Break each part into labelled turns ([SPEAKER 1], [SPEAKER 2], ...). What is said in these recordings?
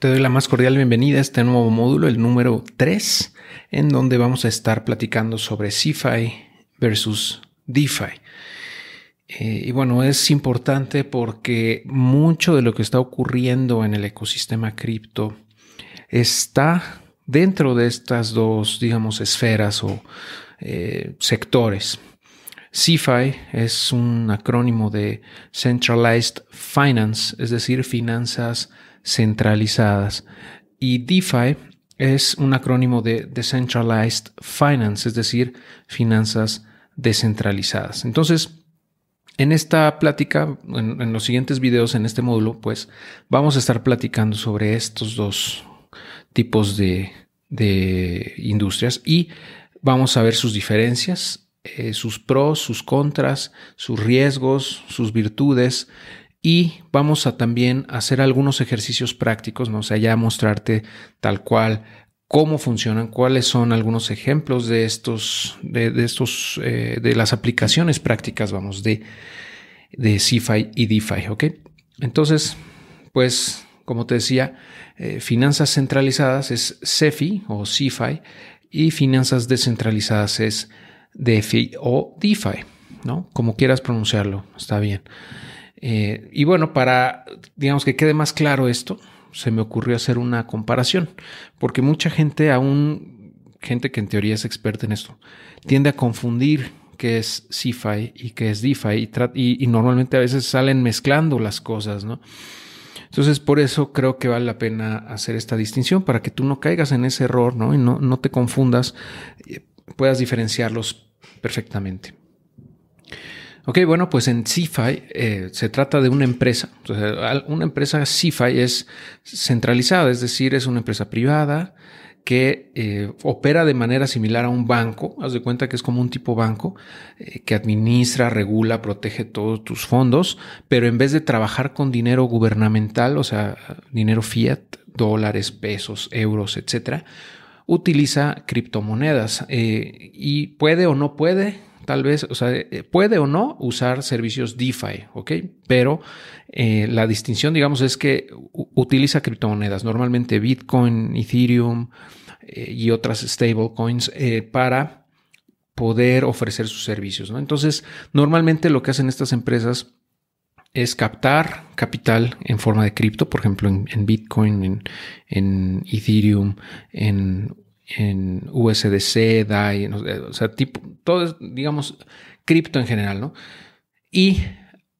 [SPEAKER 1] Te doy la más cordial bienvenida a este nuevo módulo, el número 3, en donde vamos a estar platicando sobre CeFi versus DeFi. Eh, y bueno, es importante porque mucho de lo que está ocurriendo en el ecosistema cripto está dentro de estas dos, digamos, esferas o eh, sectores. CeFi es un acrónimo de Centralized Finance, es decir, finanzas centralizadas. Y DeFi es un acrónimo de Decentralized Finance, es decir, finanzas descentralizadas. Entonces, en esta plática, en, los siguientes videos, en este módulo, pues vamos a estar platicando sobre estos dos tipos de, industrias y vamos a ver sus diferencias, eh, sus pros, sus contras, sus riesgos, sus virtudes y vamos a también hacer algunos ejercicios prácticos, ¿no? o sea, ya mostrarte tal cual cómo funcionan, cuáles son algunos ejemplos de estos, de, estos, eh, de las aplicaciones prácticas, vamos, de, de CFI y DeFi, ¿ok? Entonces, pues, como te decía, eh, finanzas centralizadas es CeFi o CFI y finanzas descentralizadas es DeFi o DeFi, ¿no? Como quieras pronunciarlo, está bien. Eh, y bueno, para, digamos que quede más claro esto, se me ocurrió hacer una comparación, porque mucha gente, aún gente que en teoría es experta en esto, tiende a confundir qué es CFI y qué es DeFi y, y, normalmente a veces salen mezclando las cosas, ¿no? Entonces, por eso creo que vale la pena hacer esta distinción para que tú no caigas en ese error, ¿no? Y no, no te confundas, eh, puedas diferenciarlos perfectamente. Ok, bueno, pues en CeFi eh, se trata de una empresa. una empresa CeFi es centralizada, es decir, es una empresa privada que eh, opera de manera similar a un banco. Haz de cuenta que es como un tipo banco eh, que administra, regula, protege todos tus fondos, pero en vez de trabajar con dinero gubernamental, o sea, dinero fiat, dólares, pesos, euros, etcétera, utiliza criptomonedas y puede o no puede tal vez, o sea, eh, puede o no usar servicios DeFi, ¿ok? Pero eh, la distinción, digamos, es que utiliza criptomonedas, normalmente Bitcoin, Ethereum eh, y otras stablecoins para poder ofrecer sus servicios, ¿no? Entonces, normalmente lo que hacen estas empresas es captar capital en forma de cripto, por ejemplo, en, Bitcoin, en, en, Ethereum, en en USDC, DAI, o sea, tipo, todo digamos, cripto en general, ¿no? Y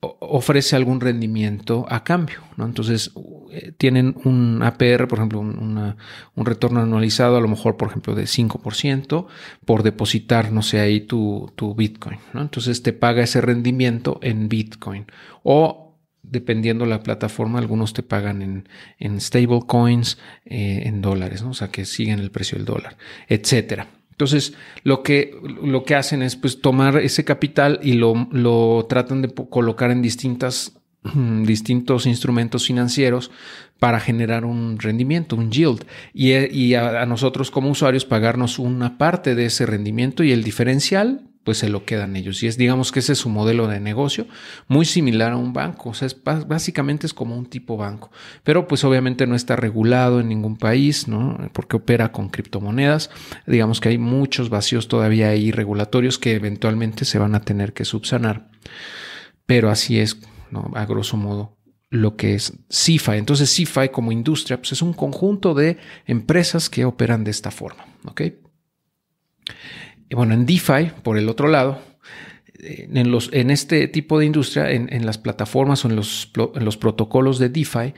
[SPEAKER 1] ofrece algún rendimiento a cambio, ¿no? Entonces, eh, tienen un APR, por ejemplo, un, retorno anualizado, a lo mejor, por ejemplo, de 5% por depositar, no sé, ahí tu, tu Bitcoin, ¿no? Entonces, te paga ese rendimiento en Bitcoin. O dependiendo la plataforma, algunos te pagan en, en stable coins, eh, en dólares, ¿no? o sea, que siguen el precio del dólar, etcétera. Entonces, lo que, lo que hacen es pues tomar ese capital y lo, lo tratan de colocar en distintas, distintos instrumentos financieros para generar un rendimiento, un yield, y, y a, a nosotros como usuarios pagarnos una parte de ese rendimiento y el diferencial pues se lo quedan ellos. Y es, digamos que ese es su modelo de negocio, muy similar a un banco. O sea, es, básicamente es como un tipo banco, pero pues obviamente no está regulado en ningún país, ¿no? Porque opera con criptomonedas. Digamos que hay muchos vacíos todavía ahí regulatorios que eventualmente se van a tener que subsanar. Pero así es. A grosso modo lo que es CIFI. Entonces, CIFI como industria pues es un conjunto de empresas que operan de esta forma, ¿ok? Bueno, en DeFi, por el otro lado, en, los, en este tipo de industria, en, las plataformas o en los, protocolos de DeFi,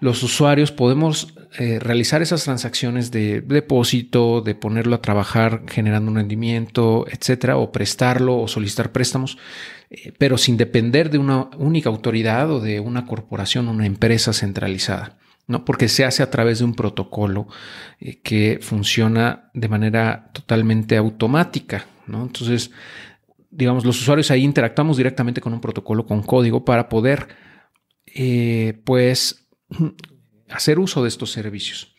[SPEAKER 1] los usuarios podemos eh, realizar esas transacciones de depósito, de ponerlo a trabajar generando un rendimiento, etcétera, o prestarlo o solicitar préstamos, eh, pero sin depender de una única autoridad o de una corporación una empresa centralizada. ¿No? Porque se hace a través de un protocolo eh, que funciona de manera totalmente automática, ¿no? Entonces, digamos, los usuarios ahí interactuamos directamente con un protocolo con código para poder, eh, pues, hacer uso de estos servicios.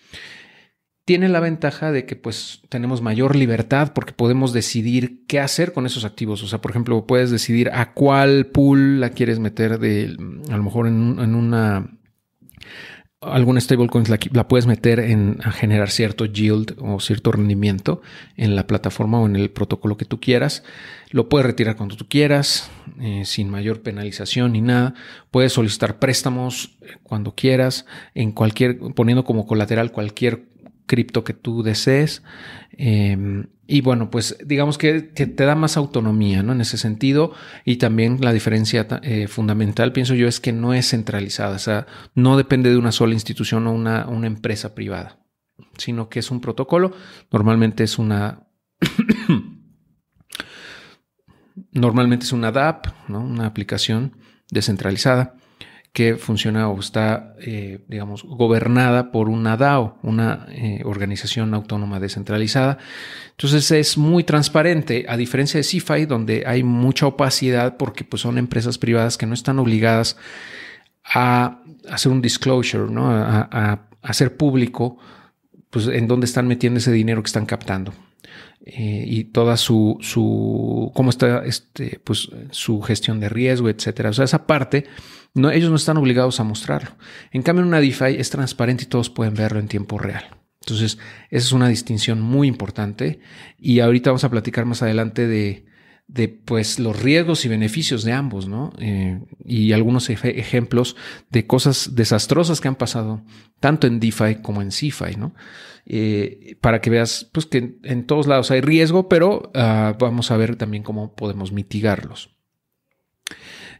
[SPEAKER 1] Tiene la ventaja de que pues tenemos mayor libertad porque podemos decidir qué hacer con esos activos. O sea, por ejemplo, puedes decidir a cuál pool la quieres meter de, a lo mejor en una alguna stablecoin la, la, puedes meter en a generar cierto yield o cierto rendimiento en la plataforma o en el protocolo que tú quieras. Lo puedes retirar cuando tú quieras, eh, sin mayor penalización ni nada. Puedes solicitar préstamos eh, cuando quieras, en cualquier, poniendo como colateral cualquier cripto que tú desees. Em, y bueno, pues digamos que te, da más autonomía, ¿no? En ese sentido. Y también la diferencia eh, fundamental, pienso yo, es que no es centralizada. O sea, no depende de una sola institución o una, una empresa privada, sino que es un protocolo. Normalmente es una. normalmente es una DApp, ¿no? Una aplicación descentralizada que funciona o está, eh, digamos, gobernada por una DAO, una eh, organización autónoma descentralizada. Entonces es muy transparente, a diferencia de CeFi, donde hay mucha opacidad porque pues, son empresas privadas que no están obligadas a hacer un disclosure, ¿no? a, hacer público pues, en dónde están metiendo ese dinero que están captando. Eh, y toda su, su, cómo está este, pues, su gestión de riesgo, etcétera. O sea, esa parte no, ellos no están obligados a mostrarlo. En cambio, en una DeFi es transparente y todos pueden verlo en tiempo real. Entonces, esa es una distinción muy importante. Y ahorita vamos a platicar más adelante de, de pues los riesgos y beneficios de ambos, ¿no? Eh, y algunos ejemplos de cosas desastrosas que han pasado tanto en DeFi como en CeFi, ¿no? Eh, para que veas, pues que en todos lados hay riesgo, pero ah, vamos a ver también cómo podemos mitigarlos.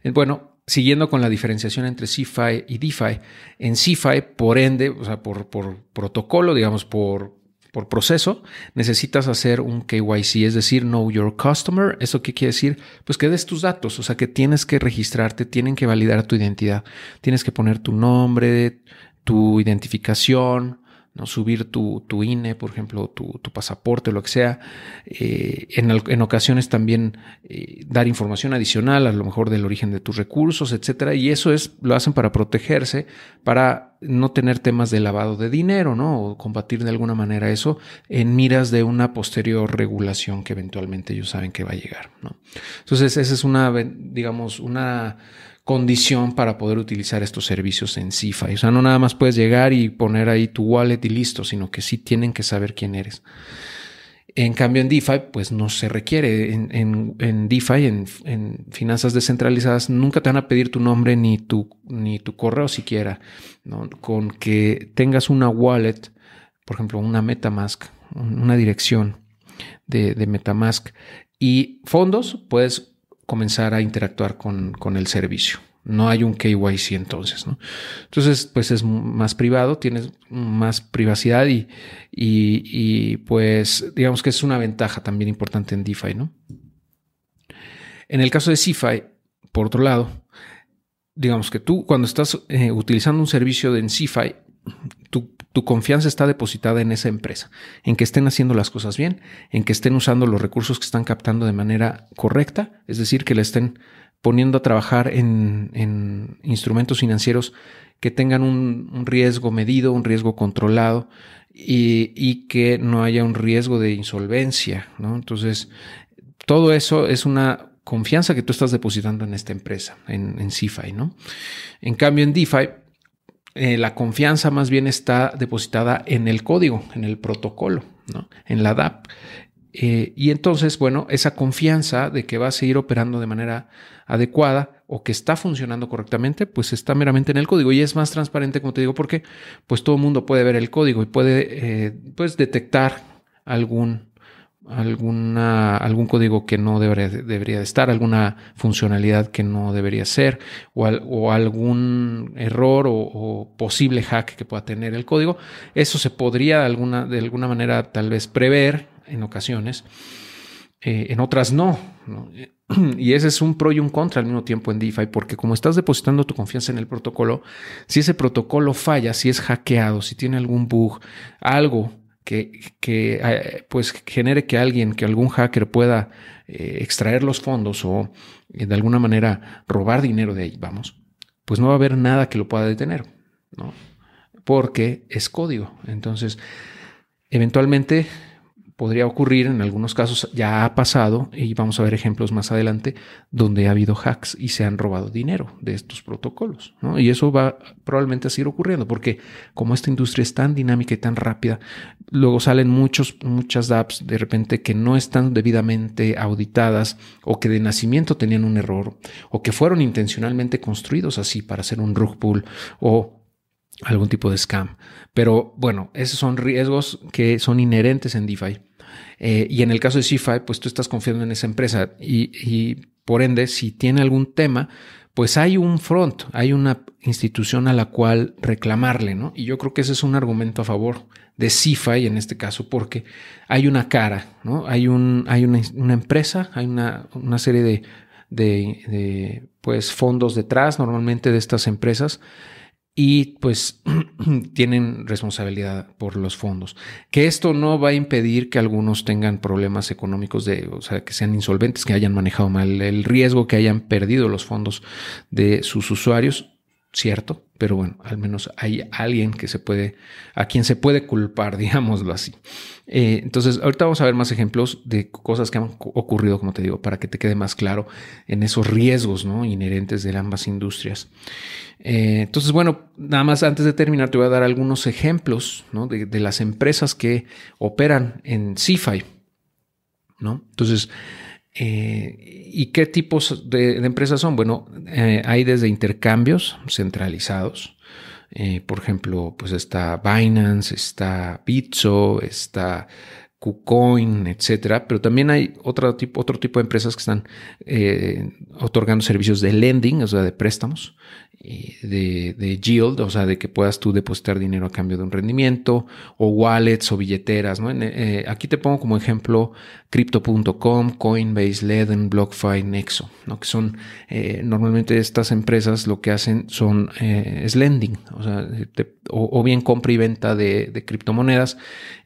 [SPEAKER 1] Eh, bueno, siguiendo con la diferenciación entre CeFi y DeFi, en CeFi, por ende, o sea, por, protocolo, digamos, por, por proceso, necesitas hacer un KYC, es decir, Know Your Customer. ¿Eso qué quiere decir? Pues que des tus datos, o sea, que tienes que registrarte, tienen que validar tu identidad, tienes que poner tu nombre, tu identificación, ¿no? subir tu, tu, INE, por ejemplo, tu, tu pasaporte, lo que sea. Eh, en, en, ocasiones también eh, dar información adicional, a lo mejor del origen de tus recursos, etcétera. Y eso es, lo hacen para protegerse, para no tener temas de lavado de dinero, ¿no? O combatir de alguna manera eso en miras de una posterior regulación que eventualmente ellos saben que va a llegar, ¿no? Entonces, esa es una, digamos, una condición para poder utilizar estos servicios en CIFI. O sea, no nada más puedes llegar y poner ahí tu wallet y listo, sino que sí tienen que saber quién eres. En cambio, en DeFi, pues no se requiere. En, en, DeFi, en, finanzas descentralizadas, nunca te van a pedir tu nombre ni tu, ni tu correo siquiera. Con que tengas una wallet, por ejemplo, una Metamask, una dirección de, de Metamask y fondos, puedes comenzar a interactuar con, con el servicio. No hay un KYC entonces, ¿no? Entonces, pues es más privado, tienes más privacidad y, y, pues digamos que es una ventaja también importante en DeFi, ¿no? En el caso de CeFi, por otro lado, digamos que tú cuando estás eh, utilizando un servicio de en CeFi, tu, confianza está depositada en esa empresa, en que estén haciendo las cosas bien, en que estén usando los recursos que están captando de manera correcta, es decir, que le estén poniendo a trabajar en, instrumentos financieros que tengan un, riesgo medido, un riesgo controlado y, que no haya un riesgo de insolvencia. Entonces, todo eso es una confianza que tú estás depositando en esta empresa, en, en CeFi. ¿no? En cambio, en DeFi, eh, la confianza más bien está depositada en el código, en el protocolo, ¿no? en la DAP. Eh, y entonces, bueno, esa confianza de que va a seguir operando de manera adecuada o que está funcionando correctamente, pues está meramente en el código y es más transparente, como te digo, porque pues todo el mundo puede ver el código y puede eh, pues detectar algún alguna, algún código que no debería, debería estar, alguna funcionalidad que no debería ser, o, algún error o, posible hack que pueda tener el código. Eso se podría de alguna, de alguna manera tal vez prever en ocasiones, eh, en otras no, Y ese es un pro y un contra al mismo tiempo en DeFi, porque como estás depositando tu confianza en el protocolo, si ese protocolo falla, si es hackeado, si tiene algún bug, algo que, eh, pues genere que alguien, que algún hacker pueda eh, extraer los fondos o eh, de alguna manera robar dinero de ahí, vamos, pues no va a haber nada que lo pueda detener, ¿no? Porque es código. Entonces, eventualmente podría ocurrir en algunos casos, ya ha pasado y vamos a ver ejemplos más adelante donde ha habido hacks y se han robado dinero de estos protocolos. Y eso va probablemente a seguir ocurriendo porque como esta industria es tan dinámica y tan rápida, luego salen muchos, muchas apps de repente que no están debidamente auditadas o que de nacimiento tenían un error o que fueron intencionalmente construidos así para hacer un rug pull o algún tipo de scam. Pero bueno, esos son riesgos que son inherentes en DeFi. Eh, y en el caso de CeFi, pues tú estás confiando en esa empresa y, por ende, si tiene algún tema, pues hay un front, hay una institución a la cual reclamarle, ¿no? Y yo creo que ese es un argumento a favor de CeFi en este caso, porque hay una cara, ¿no? Hay, un, hay una, empresa, hay una, una serie de, de, de, pues, fondos detrás normalmente de estas empresas y pues tienen responsabilidad por los fondos. Que esto no va a impedir que algunos tengan problemas económicos de, o sea, que sean insolventes, que hayan manejado mal el riesgo, que hayan perdido los fondos de sus usuarios, cierto, pero bueno, al menos hay alguien que se puede, a quien se puede culpar, digámoslo así. Eh, entonces, ahorita vamos a ver más ejemplos de cosas que han ocurrido, como te digo, para que te quede más claro en esos riesgos ¿no? inherentes de ambas industrias. Eh, entonces, bueno, nada más antes de terminar, te voy a dar algunos ejemplos ¿no? de, las empresas que operan en CFI. ¿no? Entonces, eh, ¿Y qué tipos de, empresas son? Bueno, eh, hay desde intercambios centralizados. Eh, por ejemplo, pues está Binance, está Bitso, está KuCoin, etcétera. Pero también hay otro tipo, otro tipo de empresas que están otorgando servicios de lending, o sea, de préstamos de, de, yield, o sea, de que puedas tú depositar dinero a cambio de un rendimiento, o wallets o billeteras, ¿no? Eh, aquí te pongo como ejemplo Crypto.com, Coinbase, Leden, BlockFi, Nexo, ¿no? Que son, eh, normalmente estas empresas lo que hacen son, eh, es lending, o sea, o, bien compra y venta de, de criptomonedas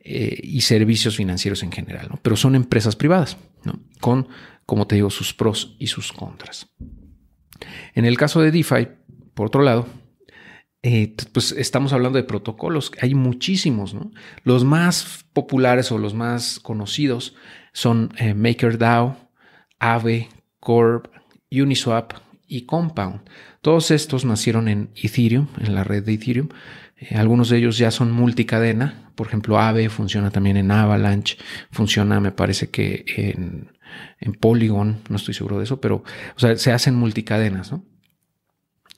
[SPEAKER 1] y servicios financieros en general. Pero son empresas privadas, ¿no? Con, como te digo, sus pros y sus contras. En el caso de DeFi, por otro lado, eh, pues estamos hablando de protocolos, hay muchísimos, ¿no? Los más populares o los más conocidos son eh, MakerDAO, Aave, Corp, Uniswap y Compound. Todos estos nacieron en Ethereum, en la red de Ethereum. Eh, algunos de ellos ya son multicadena. Por ejemplo, Aave funciona también en Avalanche, funciona, me parece que en, Polygon, no estoy seguro de eso, pero se hacen multicadenas, ¿no?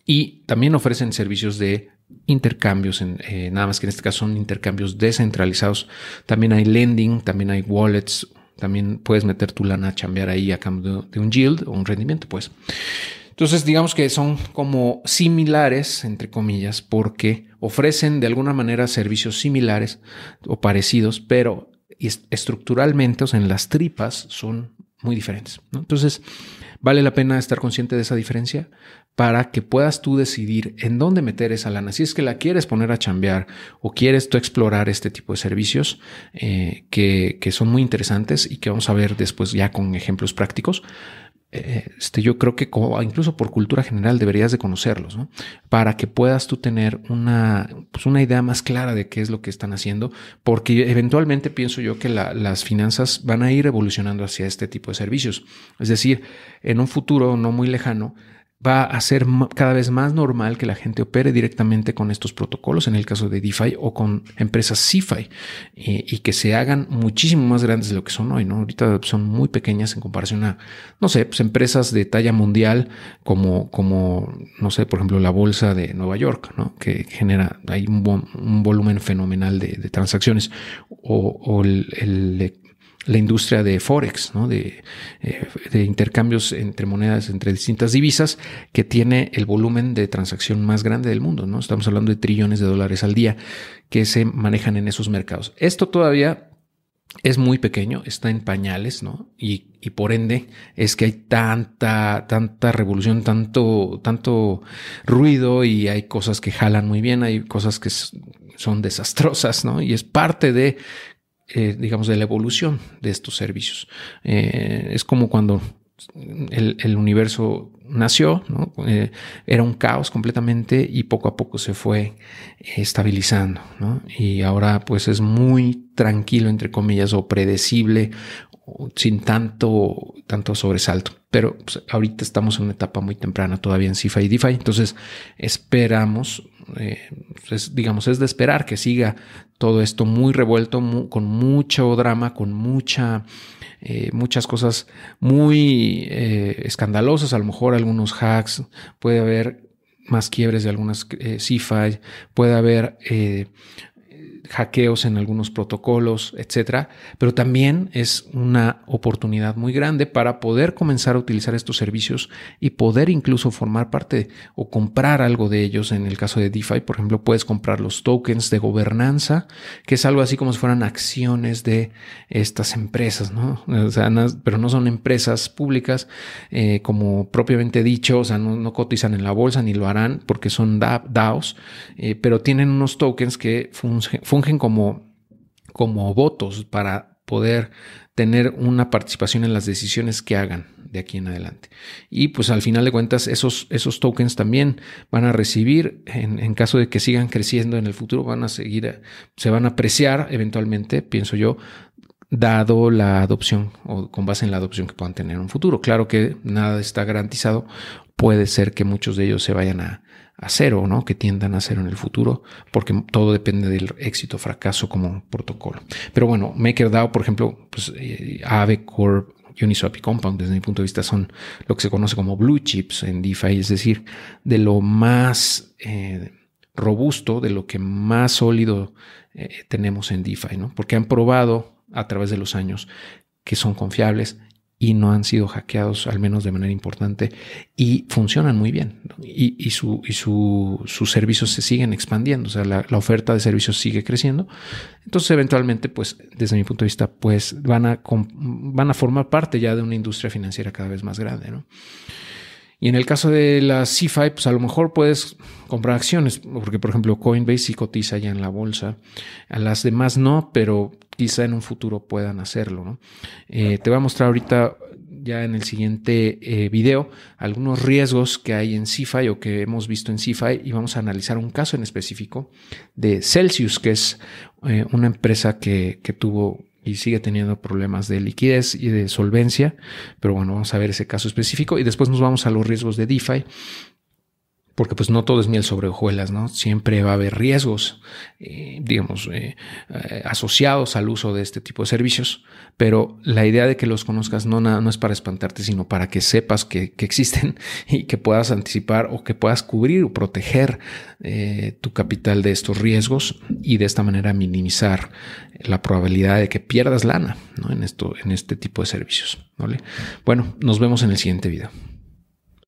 [SPEAKER 1] Y también ofrecen servicios de intercambios, en, eh, nada más que en este caso son intercambios descentralizados. También hay lending, también hay wallets, también puedes meter tu lana a chambear ahí a cambio de un yield o un rendimiento, pues. Entonces, digamos que son como similares, entre comillas, porque ofrecen de alguna manera servicios similares o parecidos, pero estructuralmente, o sea, en las tripas, son muy diferentes. Entonces, vale la pena estar consciente de esa diferencia para que puedas tú decidir en dónde meter esa lana. Si es que la quieres poner a chambear o quieres tú explorar este tipo de servicios eh, que, que, son muy interesantes y que vamos a ver después ya con ejemplos prácticos, este, yo creo que incluso por cultura general deberías de conocerlos, ¿no? Para que puedas tú tener una, pues una idea más clara de qué es lo que están haciendo, porque eventualmente pienso yo que las finanzas van a ir evolucionando hacia este tipo de servicios. Es decir, en un futuro no muy lejano, va a ser cada vez más normal que la gente opere directamente con estos protocolos, en el caso de DeFi o con empresas CeFi, y, que se hagan muchísimo más grandes de lo que son hoy, ¿no? Ahorita son muy pequeñas en comparación a, no sé, pues empresas de talla mundial como, como, no sé, por ejemplo, la bolsa de Nueva York, ¿no? Que genera, hay un, volumen fenomenal de, transacciones, o, el, el la industria de Forex, ¿no? de, eh, de, intercambios entre monedas, entre distintas divisas, que tiene el volumen de transacción más grande del mundo. ¿no? Estamos hablando de trillones de dólares al día que se manejan en esos mercados. Esto todavía es muy pequeño, está en pañales, ¿no? Y, y, por ende es que hay tanta, tanta revolución, tanto, tanto ruido y hay cosas que jalan muy bien, hay cosas que son desastrosas, ¿no? Y es parte de eh, digamos, de la evolución de estos servicios. Eh, es como cuando el, universo nació, eh, era un caos completamente y poco a poco se fue estabilizando, Y ahora pues es muy tranquilo, entre comillas, o predecible, sin tanto, tanto sobresalto. Pero pues, ahorita estamos en una etapa muy temprana todavía en CIFA y DeFi, entonces esperamos, eh, digamos, es de esperar que siga todo esto muy revuelto, con mucho drama, con mucha eh, muchas cosas muy eh, escandalosas, a lo mejor algunos hacks, puede haber más quiebres de algunas CFI, puede haber hackeos en algunos protocolos, etcétera, pero también es una oportunidad muy grande para poder comenzar a utilizar estos servicios y poder incluso formar parte o comprar algo de ellos. En el caso de DeFi, por ejemplo, puedes comprar los tokens de gobernanza, que es algo así como si fueran acciones de estas empresas, ¿no? pero no son empresas públicas eh, como propiamente dicho, o sea, no, cotizan en la bolsa ni lo harán porque son DAOs, eh, pero tienen unos tokens que funcionan fungen como, como votos para poder tener una participación en las decisiones que hagan de aquí en adelante. Y pues al final de cuentas esos, esos tokens también van a recibir, en, caso de que sigan creciendo en el futuro, van a seguir, se van a apreciar eventualmente, pienso yo, dado la adopción o con base en la adopción que puedan tener en un futuro. Claro que nada está garantizado, puede ser que muchos de ellos se vayan a, a cero, ¿no? Que tiendan a cero en el futuro, porque todo depende del éxito o fracaso como protocolo. Pero bueno, MakerDAO, por ejemplo, pues eh, Aave Core, Uniswap y Compound, desde mi punto de vista, son lo que se conoce como blue chips en DeFi, es decir, de lo más eh, robusto, de lo que más sólido eh, tenemos en DeFi, ¿no? Porque han probado a través de los años que son confiables y no han sido hackeados, al menos de manera importante, y funcionan muy bien. Y, su, y sus servicios se siguen expandiendo, o sea, la, oferta de servicios sigue creciendo. Entonces, eventualmente, pues, desde mi punto de vista, pues van a, van a formar parte ya de una industria financiera cada vez más grande. ¿no? Y en el caso de la CFI, pues a lo mejor puedes comprar acciones, porque por ejemplo Coinbase sí cotiza ya en la bolsa, a las demás no, pero quizá en un futuro puedan hacerlo. Eh, te voy a mostrar ahorita ya en el siguiente eh, video algunos riesgos que hay en CFI o que hemos visto en CFI y vamos a analizar un caso en específico de Celsius, que es eh, una empresa que, que tuvo y sigue teniendo problemas de liquidez y de solvencia. Pero bueno, vamos a ver ese caso específico y después nos vamos a los riesgos de DeFi porque pues no todo es miel sobre hojuelas, ¿no? Siempre va a haber riesgos, eh, digamos, eh, eh, asociados al uso de este tipo de servicios, pero la idea de que los conozcas no, no es para espantarte, sino para que sepas que, existen y que puedas anticipar o que puedas cubrir o proteger tu capital de estos riesgos y de esta manera minimizar la probabilidad de que pierdas lana ¿no? en, esto, en este tipo de servicios. ¿vale? Bueno, nos vemos en el siguiente video.